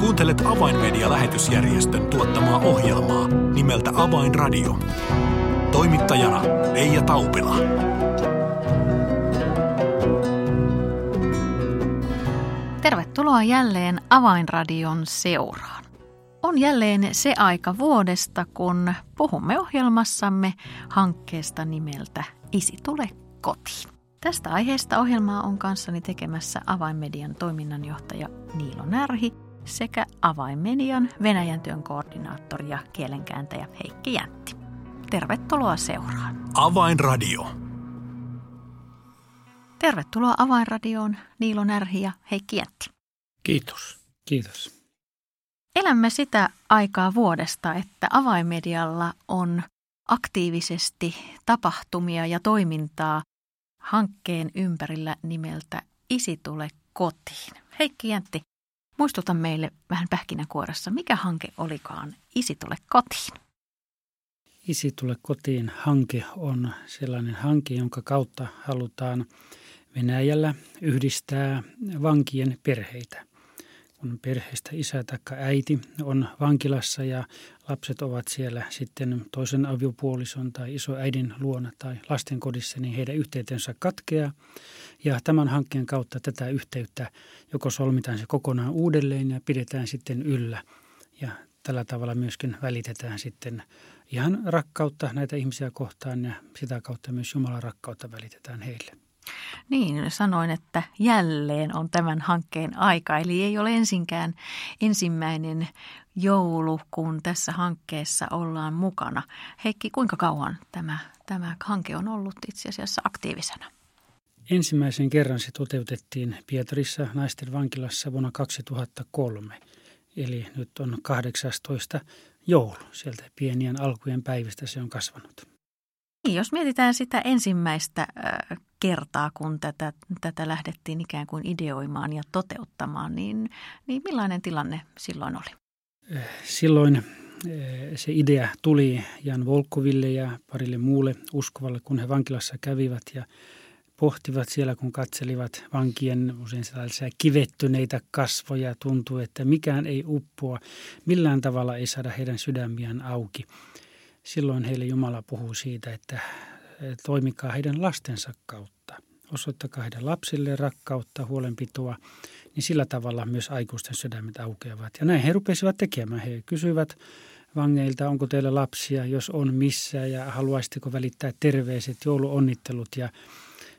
Kuuntelet Avainmedia-lähetysjärjestön tuottamaa ohjelmaa nimeltä Avainradio. Toimittajana Leija Taupila. Tervetuloa jälleen Avainradion seuraan. On jälleen se aika vuodesta, kun puhumme ohjelmassamme hankkeesta nimeltä Isi tule kotiin. Tästä aiheesta ohjelmaa on kanssani tekemässä Avainmedian toiminnanjohtaja Niilo Närhi sekä Avainmedian Venäjän työn koordinaattori ja kielenkääntäjä Heikki Jäntti. Tervetuloa seuraan. Avainradio. Tervetuloa Avainradioon Niilo Närhi ja Heikki Jäntti. Kiitos. Kiitos. Elämme sitä aikaa vuodesta, että avainmedialla on aktiivisesti tapahtumia ja toimintaa hankkeen ympärillä nimeltä Isi tule kotiin. Heikki Jäntti, muistuta meille vähän pähkinänkuoressa, mikä hanke olikaan. Isi tule kotiin? Isi tule kotiin. Hanke on sellainen hanke, jonka kautta halutaan Venäjällä yhdistää vankien perheitä kun perheestä isä tai äiti on vankilassa ja lapset ovat siellä sitten toisen aviopuolison tai isoäidin luona tai lastenkodissa, niin heidän yhteytensä katkeaa. Ja tämän hankkeen kautta tätä yhteyttä joko solmitaan se kokonaan uudelleen ja pidetään sitten yllä. Ja tällä tavalla myöskin välitetään sitten ihan rakkautta näitä ihmisiä kohtaan ja sitä kautta myös Jumalan rakkautta välitetään heille. Niin, sanoin, että jälleen on tämän hankkeen aika. Eli ei ole ensinkään ensimmäinen joulu, kun tässä hankkeessa ollaan mukana. Heikki, kuinka kauan tämä, tämä hanke on ollut itse asiassa aktiivisena? Ensimmäisen kerran se toteutettiin Pietarissa naisten vankilassa vuonna 2003. Eli nyt on 18 joulu. Sieltä pienien alkujen päivistä se on kasvanut. Niin, jos mietitään sitä ensimmäistä kertaa, kun tätä, tätä lähdettiin ikään kuin ideoimaan ja toteuttamaan, niin, niin millainen tilanne silloin oli? Silloin se idea tuli Jan Volkoville ja parille muulle uskovalle, kun he vankilassa kävivät ja pohtivat siellä, kun katselivat vankien usein sellaisia kivettyneitä kasvoja. Tuntuu, että mikään ei uppoa, millään tavalla ei saada heidän sydämiään auki silloin heille Jumala puhuu siitä, että toimikaa heidän lastensa kautta. Osoittakaa heidän lapsille rakkautta, huolenpitoa, niin sillä tavalla myös aikuisten sydämet aukeavat. Ja näin he rupesivat tekemään. He kysyivät vangeilta, onko teillä lapsia, jos on missä ja haluaisitteko välittää terveiset, jouluonnittelut ja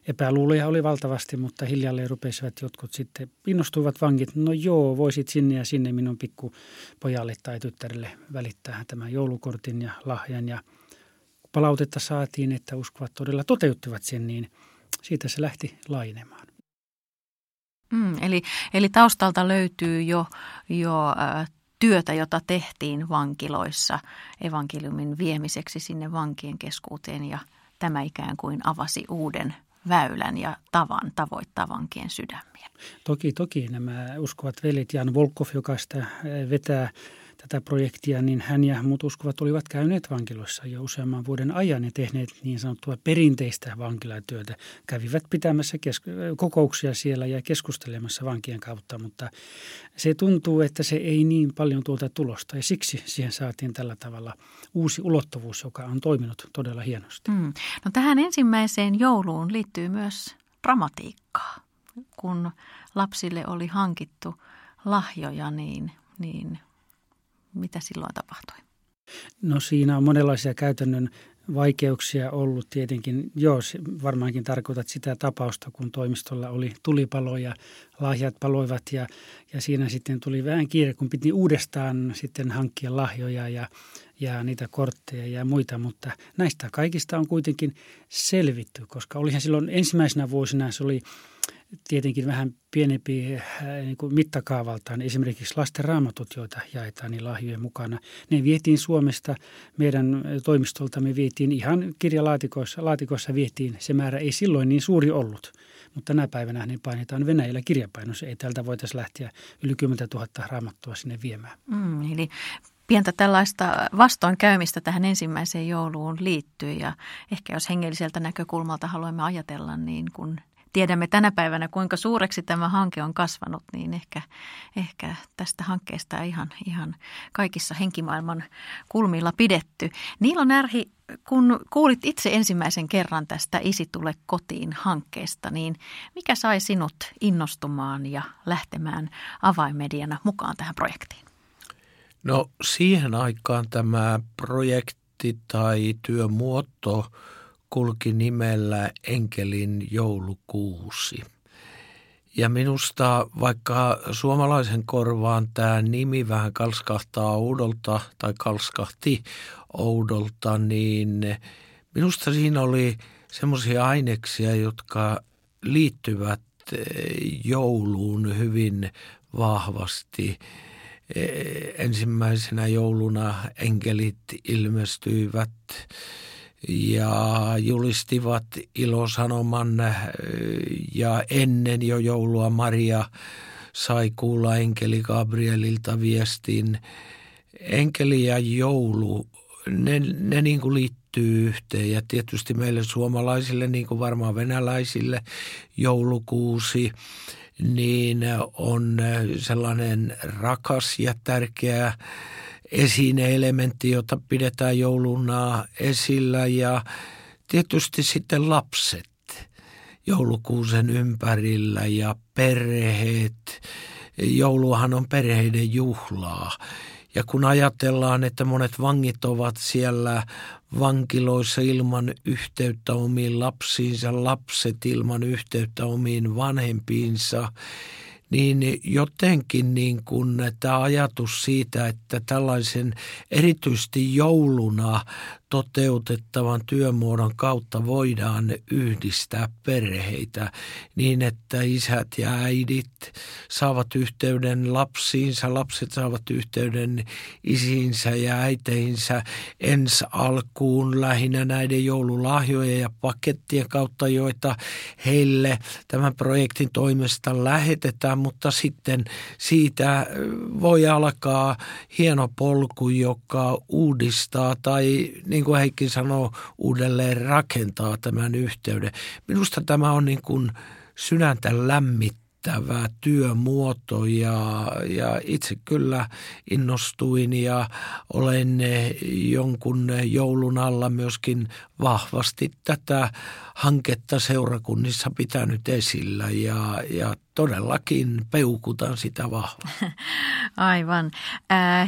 Epäluuloja oli valtavasti, mutta hiljalleen rupesivat jotkut sitten, innostuivat vangit, no joo, voisit sinne ja sinne minun pikkupojalle tai tyttärelle välittää tämän joulukortin ja lahjan. Ja palautetta saatiin, että uskovat todella toteuttivat sen, niin siitä se lähti lainemaan. Mm, eli, eli taustalta löytyy jo, jo äh, työtä, jota tehtiin vankiloissa evankeliumin viemiseksi sinne vankien keskuuteen ja tämä ikään kuin avasi uuden väylän ja tavan tavoittaa vankien sydämiä. Toki, toki nämä uskovat velit, Jan Volkov, joka sitä vetää tätä projektia, niin hän ja muut uskovat olivat käyneet vankiloissa jo useamman vuoden ajan ja tehneet niin sanottua perinteistä vankilatyötä. Kävivät pitämässä kesk- kokouksia siellä ja keskustelemassa vankien kautta, mutta se tuntuu, että se ei niin paljon tuota tulosta ja siksi siihen saatiin tällä tavalla uusi ulottuvuus, joka on toiminut todella hienosti. Mm. No tähän ensimmäiseen jouluun liittyy myös dramatiikkaa. Kun lapsille oli hankittu lahjoja, niin, niin mitä silloin tapahtui? No siinä on monenlaisia käytännön vaikeuksia ollut tietenkin. Joo, varmaankin tarkoitat sitä tapausta, kun toimistolla oli tulipalo ja lahjat paloivat ja, ja siinä sitten tuli vähän kiire, kun piti uudestaan sitten hankkia lahjoja ja, ja niitä kortteja ja muita, mutta näistä kaikista on kuitenkin selvitty, koska olihan silloin ensimmäisenä vuosina se oli tietenkin vähän pienempi äh, niin kuin mittakaavaltaan. Esimerkiksi lasten raamatut, joita jaetaan niin lahjojen mukana. Ne vietiin Suomesta, meidän toimistolta me vietiin ihan kirjalaatikoissa, laatikoissa vietiin. Se määrä ei silloin niin suuri ollut, mutta tänä päivänä ne painetaan Venäjällä kirjapainossa. Ei tältä voitaisiin lähteä yli 10 000 raamattua sinne viemään. Mm, eli pientä tällaista vastoinkäymistä tähän ensimmäiseen jouluun liittyy ja ehkä jos hengelliseltä näkökulmalta haluamme ajatella, niin kun tiedämme tänä päivänä, kuinka suureksi tämä hanke on kasvanut, niin ehkä, ehkä tästä hankkeesta ei ihan, ihan kaikissa henkimaailman kulmilla pidetty. Niilo Närhi, kun kuulit itse ensimmäisen kerran tästä Isi tule kotiin hankkeesta, niin mikä sai sinut innostumaan ja lähtemään avaimediana mukaan tähän projektiin? No siihen aikaan tämä projekti tai työmuoto kulki nimellä Enkelin joulukuusi. Ja minusta vaikka suomalaisen korvaan tämä nimi vähän kalskahtaa oudolta tai kalskahti oudolta, niin minusta siinä oli semmoisia aineksia, jotka liittyvät jouluun hyvin vahvasti. Ensimmäisenä jouluna enkelit ilmestyivät ja julistivat ilosanoman ja ennen jo joulua Maria sai kuulla enkeli Gabrielilta viestin. Enkeli ja joulu, ne, ne niin kuin liittyy yhteen ja tietysti meille suomalaisille, niin kuin varmaan venäläisille, joulukuusi niin on sellainen rakas ja tärkeä esine-elementti, jota pidetään jouluna esillä ja tietysti sitten lapset joulukuusen ympärillä ja perheet. Jouluhan on perheiden juhlaa. Ja kun ajatellaan, että monet vangit ovat siellä vankiloissa ilman yhteyttä omiin lapsiinsa, lapset ilman yhteyttä omiin vanhempiinsa, niin jotenkin niin kuin tämä ajatus siitä, että tällaisen erityisesti jouluna toteutettavan työmuodon kautta voidaan yhdistää perheitä niin, että isät ja äidit saavat yhteyden lapsiinsa, lapset saavat yhteyden isiinsä ja äiteinsä ensi alkuun lähinnä näiden joululahjojen ja pakettien kautta, joita heille tämän projektin toimesta lähetetään, mutta sitten siitä voi alkaa hieno polku, joka uudistaa tai niin niin kuin Heikki sanoo, uudelleen rakentaa tämän yhteyden. Minusta tämä on niin kuin sydäntä lämmittävä työmuoto ja, ja itse kyllä innostuin ja olen jonkun joulun alla myöskin vahvasti tätä hanketta seurakunnissa pitänyt esillä ja, ja todellakin peukutan sitä vahvasti. Aivan.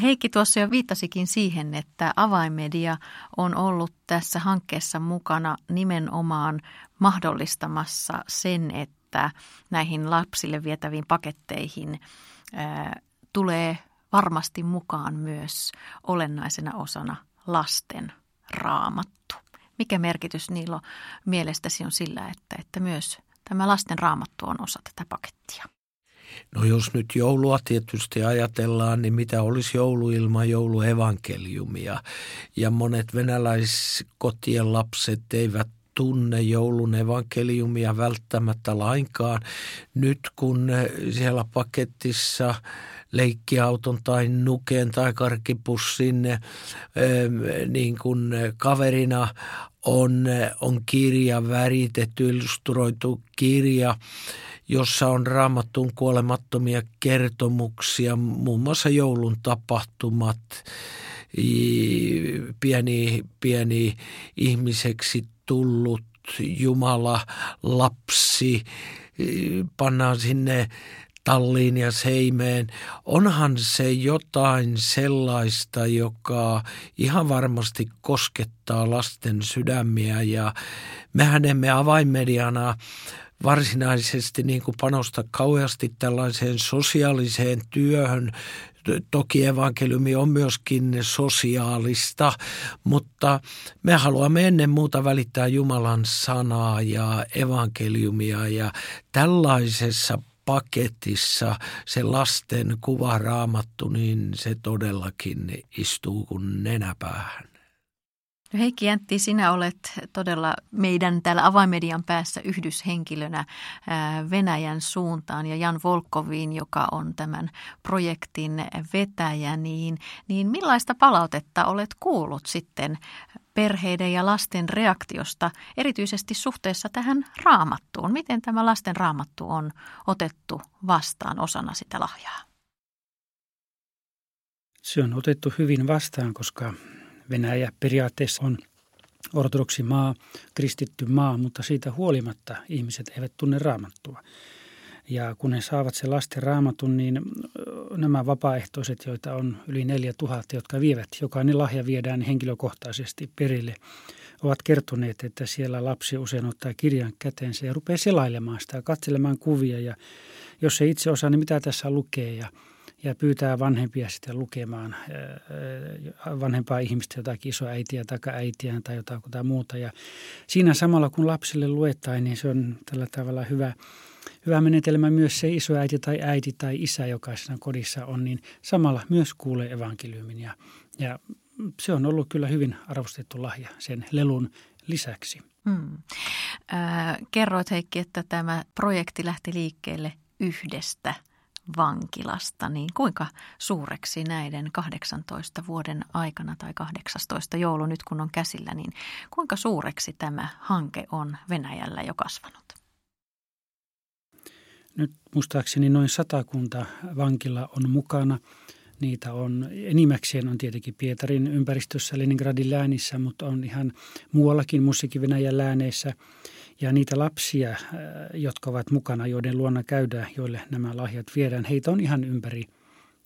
Heikki tuossa jo viittasikin siihen, että avaimedia on ollut tässä hankkeessa mukana nimenomaan mahdollistamassa sen, että näihin lapsille vietäviin paketteihin tulee varmasti mukaan myös olennaisena osana lasten raamattu. Mikä merkitys Niilo mielestäsi on sillä, että, että myös tämä lasten raamattu on osa tätä pakettia? No jos nyt joulua tietysti ajatellaan, niin mitä olisi joulu ilman jouluevankeliumia? Ja monet venäläiskotien lapset eivät tunne joulun evankeliumia välttämättä lainkaan. Nyt kun siellä paketissa leikkiauton tai nuken tai karkipussin niin kuin kaverina on, on kirja, väritetty, illustroitu kirja, jossa on raamattuun kuolemattomia kertomuksia, muun muassa joulun tapahtumat, pieni, pieni ihmiseksi tullut Jumala, lapsi, pannaan sinne talliin ja seimeen. Onhan se jotain sellaista, joka ihan varmasti koskettaa lasten sydämiä ja mehän emme avainmediana varsinaisesti niin kuin panosta kauheasti tällaiseen sosiaaliseen työhön. Toki evankeliumi on myöskin sosiaalista, mutta me haluamme ennen muuta välittää Jumalan sanaa ja evankeliumia ja tällaisessa paketissa se lasten kuva raamattu, niin se todellakin istuu kuin nenäpäähän. No Heikki Jäntti, sinä olet todella meidän täällä avaimedian päässä yhdyshenkilönä Venäjän suuntaan ja Jan Volkoviin, joka on tämän projektin vetäjä, niin, niin millaista palautetta olet kuullut sitten perheiden ja lasten reaktiosta, erityisesti suhteessa tähän raamattuun. Miten tämä lasten raamattu on otettu vastaan osana sitä lahjaa? Se on otettu hyvin vastaan, koska Venäjä periaatteessa on ortodoksi maa, kristitty maa, mutta siitä huolimatta ihmiset eivät tunne raamattua. Ja kun he saavat sen lasten raamatun, niin nämä vapaaehtoiset, joita on yli 4000, jotka vievät, jokainen lahja viedään henkilökohtaisesti perille, ovat kertoneet, että siellä lapsi usein ottaa kirjan käteensä ja rupeaa selailemaan sitä, katselemaan kuvia ja jos ei itse osaa, niin mitä tässä lukee ja ja pyytää vanhempia sitten lukemaan vanhempaa ihmistä, jotakin isoäitiä tai äitiä tai jotain muuta. Ja siinä samalla kun lapsille luetaan, niin se on tällä tavalla hyvä, hyvä menetelmä myös se isoäiti tai äiti tai isä, joka siinä kodissa on, niin samalla myös kuulee evankeliumin. Ja, ja se on ollut kyllä hyvin arvostettu lahja sen lelun lisäksi. Hmm. Äh, kerroit Heikki, että tämä projekti lähti liikkeelle yhdestä – vankilasta, niin kuinka suureksi näiden 18 vuoden aikana tai 18 joulu nyt kun on käsillä, niin kuinka suureksi tämä hanke on Venäjällä jo kasvanut? Nyt muistaakseni noin satakunta vankila on mukana. Niitä on, enimmäkseen on tietenkin Pietarin ympäristössä, Leningradin läänissä, mutta on ihan muuallakin musiikki Venäjän lääneissä – ja niitä lapsia, äh, jotka ovat mukana, joiden luona käydään, joille nämä lahjat viedään, heitä on ihan ympäri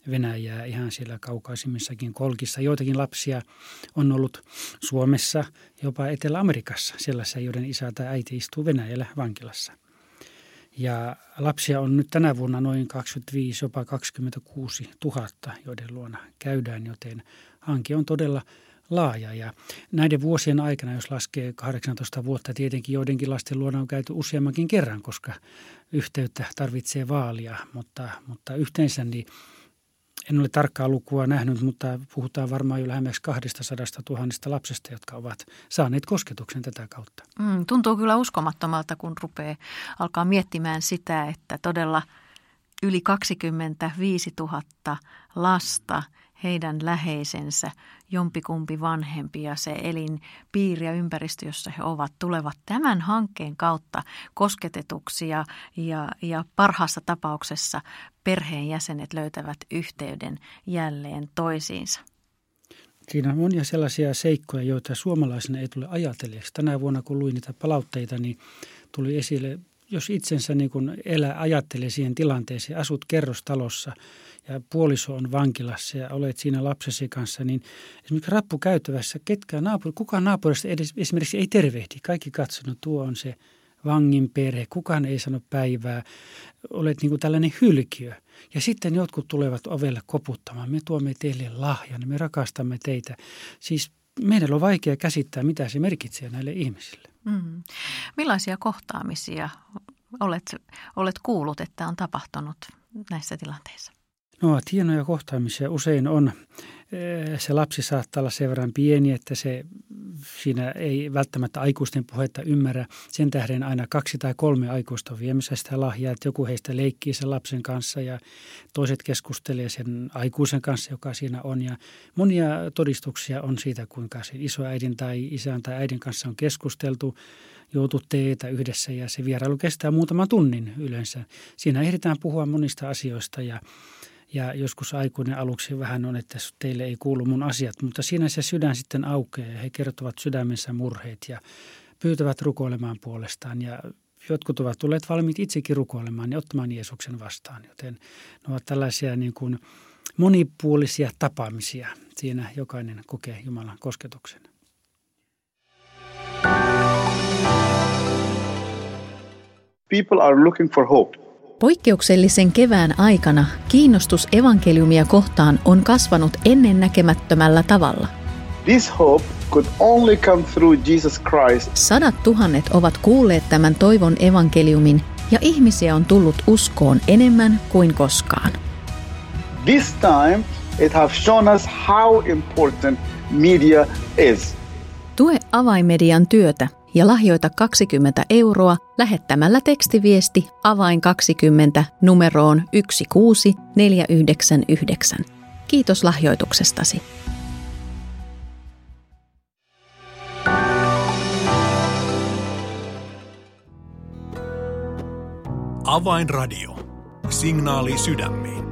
Venäjää, ihan siellä kaukaisimmissakin kolkissa. Joitakin lapsia on ollut Suomessa, jopa Etelä-Amerikassa, sellaisia, joiden isä tai äiti istuu Venäjällä vankilassa. Ja lapsia on nyt tänä vuonna noin 25, jopa 26 000, joiden luona käydään, joten hanke on todella – laaja. Ja näiden vuosien aikana, jos laskee 18 vuotta, tietenkin joidenkin lasten luona on käyty useammankin kerran, koska yhteyttä tarvitsee vaalia. Mutta, mutta yhteensä niin en ole tarkkaa lukua nähnyt, mutta puhutaan varmaan jo lähemmäksi 200 000 lapsesta, jotka ovat saaneet kosketuksen tätä kautta. Mm, tuntuu kyllä uskomattomalta, kun rupeaa alkaa miettimään sitä, että todella yli 25 000 lasta – heidän läheisensä, jompikumpi vanhempi ja se elinpiiri ja ympäristö, jossa he ovat, tulevat tämän hankkeen kautta kosketetuksi ja, ja, ja parhaassa tapauksessa perheenjäsenet löytävät yhteyden jälleen toisiinsa. Siinä on monia sellaisia seikkoja, joita suomalaisena ei tule ajatelleeksi. Tänä vuonna, kun luin niitä palautteita, niin tuli esille, jos itsensä niin kuin elää, ajattelee siihen tilanteeseen, asut kerrostalossa – ja puoliso on vankilassa ja olet siinä lapsesi kanssa, niin esimerkiksi rappukäytävässä ketkään naapuri, kukaan naapurista edes, esimerkiksi ei tervehdi. Kaikki katsonut, tuo on se vangin perhe, kukaan ei sano päivää, olet niin kuin tällainen hylkiö. Ja sitten jotkut tulevat ovelle koputtamaan, me tuomme teille lahjan, me rakastamme teitä. Siis meidän on vaikea käsittää, mitä se merkitsee näille ihmisille. Mm. Millaisia kohtaamisia olet, olet kuullut, että on tapahtunut näissä tilanteissa? No hienoja kohtaamisia. Usein on, eh, se lapsi saattaa olla sen verran pieni, että se siinä ei välttämättä aikuisten puhetta ymmärrä. Sen tähden aina kaksi tai kolme aikuista on viemässä sitä lahjaa, että joku heistä leikkii sen lapsen kanssa ja toiset keskustelee sen aikuisen kanssa, joka siinä on. Ja monia todistuksia on siitä, kuinka sen isoäidin tai isän tai äidin kanssa on keskusteltu joutu teetä yhdessä ja se vierailu kestää muutaman tunnin yleensä. Siinä ehditään puhua monista asioista ja ja joskus aikuinen aluksi vähän on, että teille ei kuulu mun asiat, mutta siinä se sydän sitten aukeaa ja he kertovat sydämensä murheet ja pyytävät rukoilemaan puolestaan ja jotkut ovat tulleet valmiit itsekin rukoilemaan ja ottamaan Jeesuksen vastaan, joten ne ovat tällaisia niin kuin monipuolisia tapaamisia. Siinä jokainen kokee Jumalan kosketuksen. People are looking for hope. Poikkeuksellisen kevään aikana kiinnostus evankeliumia kohtaan on kasvanut ennennäkemättömällä tavalla. This hope could only come through Jesus Christ. Sadat tuhannet ovat kuulleet tämän toivon evankeliumin ja ihmisiä on tullut uskoon enemmän kuin koskaan. This time it has shown us how important media is. Tue avaimedian työtä ja lahjoita 20 euroa lähettämällä tekstiviesti avain 20 numeroon 16499. Kiitos lahjoituksestasi. Avainradio. Signaali sydämiin.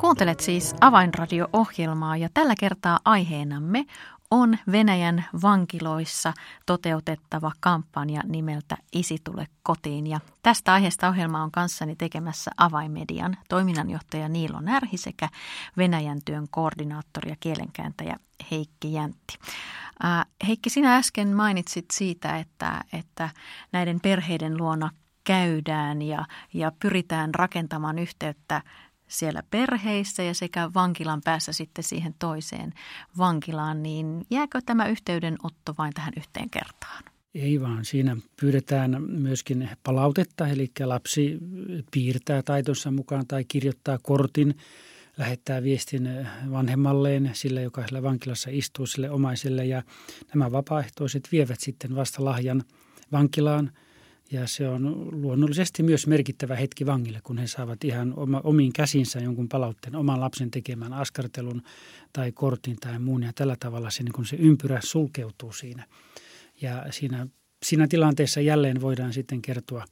Kuuntelet siis Avainradio-ohjelmaa ja tällä kertaa aiheenamme on Venäjän vankiloissa toteutettava kampanja nimeltä Isi tule kotiin. Ja tästä aiheesta ohjelma on kanssani tekemässä Avaimedian toiminnanjohtaja Niilo Närhi sekä Venäjän työn koordinaattori ja kielenkääntäjä Heikki Jäntti. Heikki, sinä äsken mainitsit siitä, että, että näiden perheiden luona käydään ja, ja pyritään rakentamaan yhteyttä siellä perheissä ja sekä vankilan päässä sitten siihen toiseen vankilaan, niin jääkö tämä yhteydenotto vain tähän yhteen kertaan? Ei vaan, siinä pyydetään myöskin palautetta, eli lapsi piirtää taitonsa mukaan tai kirjoittaa kortin, lähettää viestin vanhemmalleen, sille joka siellä vankilassa istuu, sille omaiselle ja nämä vapaaehtoiset vievät sitten vasta lahjan vankilaan – ja se on luonnollisesti myös merkittävä hetki vangille, kun he saavat ihan oma, omiin käsinsä jonkun palautteen, oman lapsen tekemään askartelun tai kortin tai muun. Ja tällä tavalla se, niin kun se ympyrä sulkeutuu siinä. Ja siinä, siinä tilanteessa jälleen voidaan sitten kertoa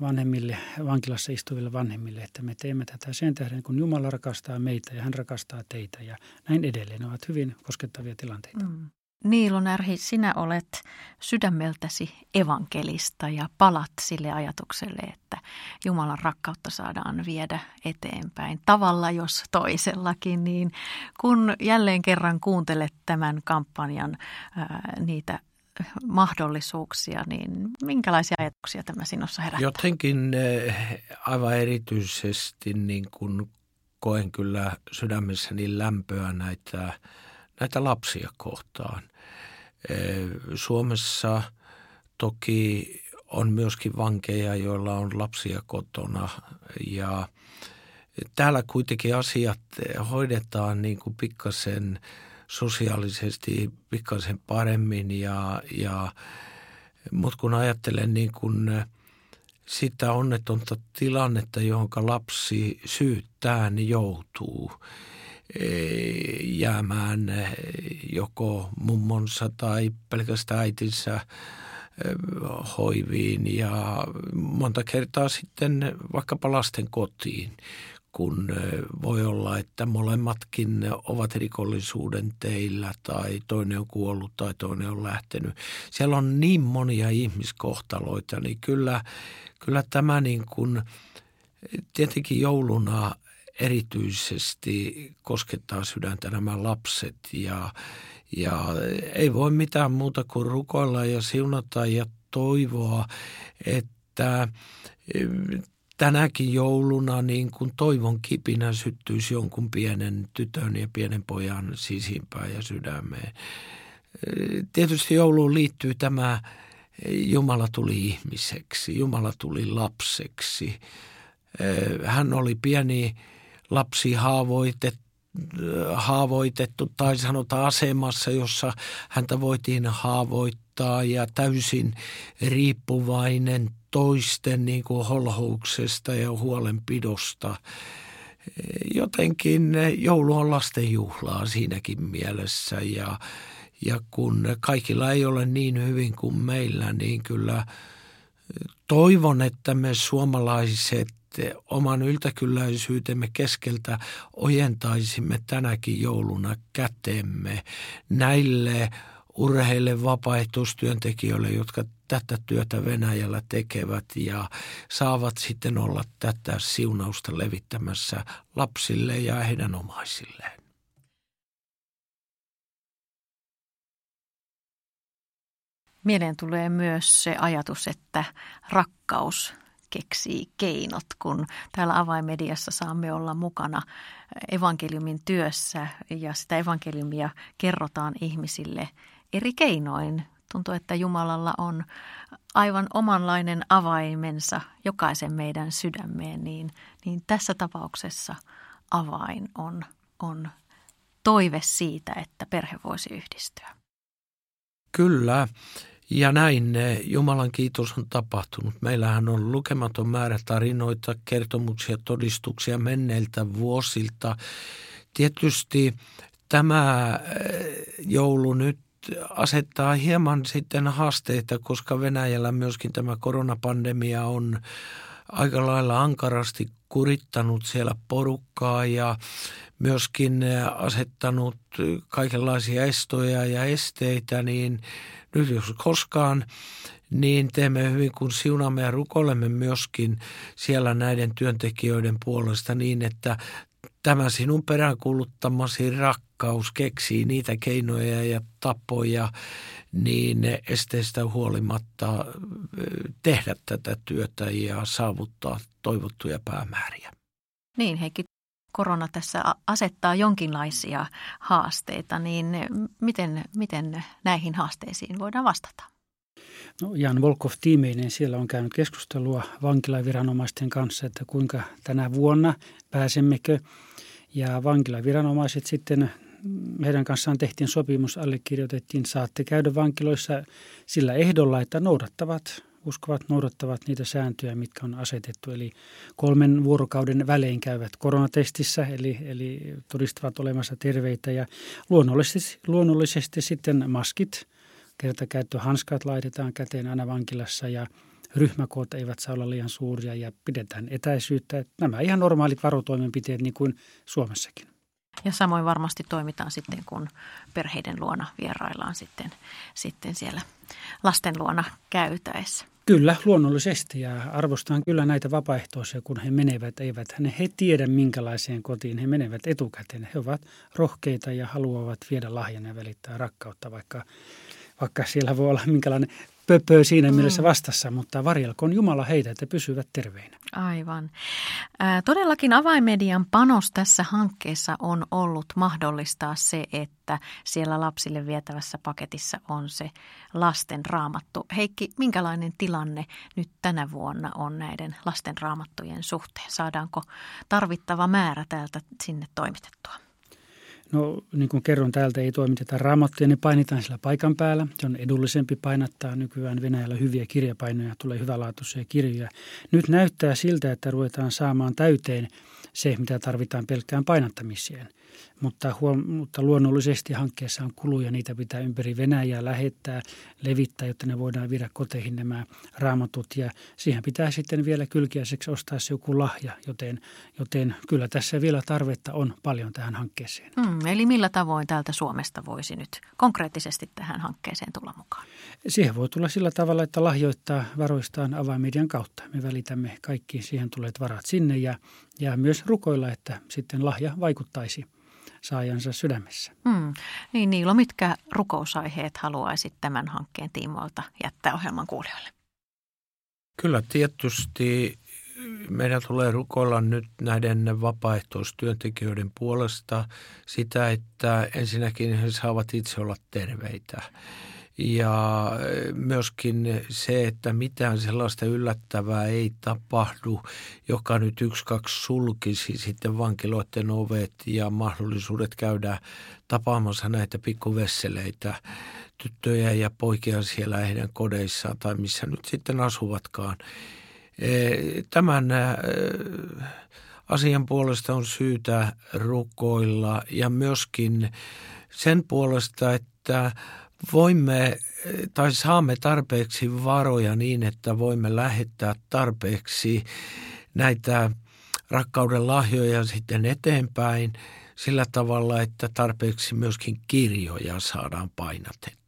vanhemmille, vankilassa istuville vanhemmille, että me teemme tätä sen tähden, kun Jumala rakastaa meitä ja hän rakastaa teitä ja näin edelleen. Ne ovat hyvin koskettavia tilanteita. Mm. Niilo Närhi, sinä olet sydämeltäsi evankelista ja palat sille ajatukselle, että Jumalan rakkautta saadaan viedä eteenpäin tavalla jos toisellakin, niin kun jälleen kerran kuuntelet tämän kampanjan ää, niitä mahdollisuuksia, niin minkälaisia ajatuksia tämä sinussa herättää? Jotenkin aivan erityisesti niin kuin koen kyllä sydämessäni lämpöä näitä, näitä lapsia kohtaan. Suomessa toki on myöskin vankeja, joilla on lapsia kotona ja täällä kuitenkin asiat hoidetaan niin kuin pikkasen sosiaalisesti pikkasen paremmin ja, ja mutta kun ajattelen niin kuin sitä onnetonta tilannetta, johon lapsi syyttään joutuu – jäämään joko mummonsa tai pelkästään äitinsä hoiviin ja monta kertaa sitten vaikkapa lasten kotiin, kun voi olla, että molemmatkin ovat rikollisuuden teillä tai toinen on kuollut tai toinen on lähtenyt. Siellä on niin monia ihmiskohtaloita, niin kyllä, kyllä tämä niin kuin, tietenkin jouluna erityisesti koskettaa sydäntä nämä lapset ja, ja ei voi mitään muuta kuin rukoilla ja siunata ja toivoa, että eh, tänäkin jouluna niin kuin toivon kipinä syttyisi jonkun pienen tytön ja pienen pojan sisimpään ja sydämeen. Eh, tietysti jouluun liittyy tämä Jumala tuli ihmiseksi, Jumala tuli lapseksi. Eh, hän oli pieni lapsi haavoitettu haavoitettu tai sanotaan asemassa, jossa häntä voitiin haavoittaa ja täysin riippuvainen toisten niin kuin holhouksesta ja huolenpidosta. Jotenkin joulu on lasten juhlaa siinäkin mielessä ja, ja kun kaikilla ei ole niin hyvin kuin meillä, niin kyllä toivon, että me suomalaiset oman yltäkylläisyytemme keskeltä ojentaisimme tänäkin jouluna kätemme näille urheille vapaaehtoistyöntekijöille, jotka tätä työtä Venäjällä tekevät ja saavat sitten olla tätä siunausta levittämässä lapsille ja heidän omaisilleen. Mieleen tulee myös se ajatus, että rakkaus keksii keinot, kun täällä avaimediassa saamme olla mukana evankeliumin työssä ja sitä evankeliumia kerrotaan ihmisille eri keinoin. Tuntuu, että Jumalalla on aivan omanlainen avaimensa jokaisen meidän sydämeen, niin, niin tässä tapauksessa avain on, on toive siitä, että perhe voisi yhdistyä. Kyllä. Ja näin Jumalan kiitos on tapahtunut. Meillähän on lukematon määrä tarinoita, kertomuksia, todistuksia menneiltä vuosilta. Tietysti tämä eh, joulu nyt asettaa hieman sitten haasteita, koska Venäjällä myöskin tämä koronapandemia on aika lailla ankarasti kurittanut siellä porukkaa ja myöskin asettanut kaikenlaisia estoja ja esteitä, niin nyt jos koskaan, niin teemme hyvin, kun siunamme ja rukoilemme myöskin siellä näiden työntekijöiden puolesta niin, että tämä sinun peräänkuuluttamasi rakkaus keksii niitä keinoja ja tapoja, niin esteistä huolimatta tehdä tätä työtä ja saavuttaa toivottuja päämääriä. Niin Heikki, korona tässä asettaa jonkinlaisia haasteita, niin miten, miten näihin haasteisiin voidaan vastata? No, Jan Volkov tiimeinen siellä on käynyt keskustelua vankilaviranomaisten kanssa, että kuinka tänä vuonna pääsemmekö. Ja vankilaviranomaiset sitten, heidän kanssaan tehtiin sopimus, allekirjoitettiin, saatte käydä vankiloissa sillä ehdolla, että noudattavat uskovat noudattavat niitä sääntöjä, mitkä on asetettu. Eli kolmen vuorokauden välein käyvät koronatestissä, eli, eli todistavat olemassa terveitä ja luonnollisesti, luonnollisesti sitten maskit, kertakäyttöhanskat laitetaan käteen aina vankilassa ja ryhmäkoot eivät saa olla liian suuria ja pidetään etäisyyttä. Nämä ihan normaalit varotoimenpiteet niin kuin Suomessakin. Ja samoin varmasti toimitaan sitten, kun perheiden luona vieraillaan sitten, sitten siellä lasten luona käytäessä. Kyllä, luonnollisesti ja arvostan kyllä näitä vapaaehtoisia, kun he menevät, eivät he tiedä minkälaiseen kotiin he menevät etukäteen. He ovat rohkeita ja haluavat viedä lahjan ja välittää rakkautta, vaikka, vaikka siellä voi olla minkälainen pöpö siinä mm. mielessä vastassa, mutta varjelkoon Jumala heitä, että pysyvät terveinä. Aivan. Ää, todellakin avaimedian panos tässä hankkeessa on ollut mahdollistaa se, että siellä lapsille vietävässä paketissa on se lasten raamattu. Heikki, minkälainen tilanne nyt tänä vuonna on näiden lasten raamattujen suhteen? Saadaanko tarvittava määrä täältä sinne toimitettua? No niin kuin kerron, täältä ei toimiteta raamattuja, ne painitaan sillä paikan päällä. Se on edullisempi painattaa nykyään Venäjällä hyviä kirjapainoja, tulee hyvälaatuisia kirjoja. Nyt näyttää siltä, että ruvetaan saamaan täyteen se, mitä tarvitaan pelkkään painattamiseen – mutta, huom- mutta luonnollisesti hankkeessa on kuluja, niitä pitää ympäri Venäjää lähettää, levittää, jotta ne voidaan viedä koteihin nämä raamatut. Ja siihen pitää sitten vielä kylkiäiseksi ostaa se joku lahja, joten, joten kyllä tässä vielä tarvetta on paljon tähän hankkeeseen. Hmm, eli millä tavoin täältä Suomesta voisi nyt konkreettisesti tähän hankkeeseen tulla mukaan? Siihen voi tulla sillä tavalla, että lahjoittaa varoistaan avaimedian kautta. Me välitämme kaikki siihen tulleet varat sinne ja, ja myös rukoilla, että sitten lahja vaikuttaisi saajansa sydämessä. Hmm. Niin Niilo, mitkä rukousaiheet haluaisit tämän hankkeen tiimoilta jättää ohjelman kuulijoille? Kyllä tietysti meidän tulee rukoilla nyt näiden vapaaehtoistyöntekijöiden puolesta sitä, että ensinnäkin he saavat itse olla terveitä ja myöskin se, että mitään sellaista yllättävää ei tapahdu, joka nyt yksi kaksi sulkisi sitten vankiloiden ovet ja mahdollisuudet käydä tapaamassa näitä pikkuvesseleitä, tyttöjä ja poikia siellä heidän kodeissaan tai missä nyt sitten asuvatkaan. E, tämän asian puolesta on syytä rukoilla ja myöskin sen puolesta, että voimme tai saamme tarpeeksi varoja niin, että voimme lähettää tarpeeksi näitä rakkauden lahjoja sitten eteenpäin sillä tavalla, että tarpeeksi myöskin kirjoja saadaan painatettua.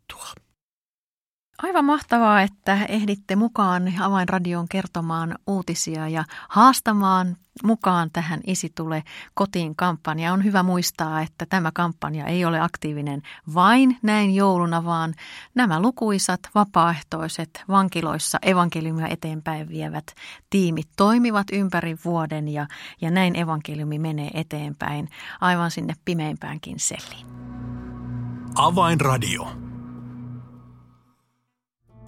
Aivan mahtavaa, että ehditte mukaan Avainradioon kertomaan uutisia ja haastamaan mukaan tähän Isi tule kotiin kampanja. On hyvä muistaa, että tämä kampanja ei ole aktiivinen vain näin jouluna, vaan nämä lukuisat vapaaehtoiset vankiloissa evankeliumia eteenpäin vievät tiimit toimivat ympäri vuoden ja, ja näin evankeliumi menee eteenpäin aivan sinne pimeimpäänkin selliin. Avainradio.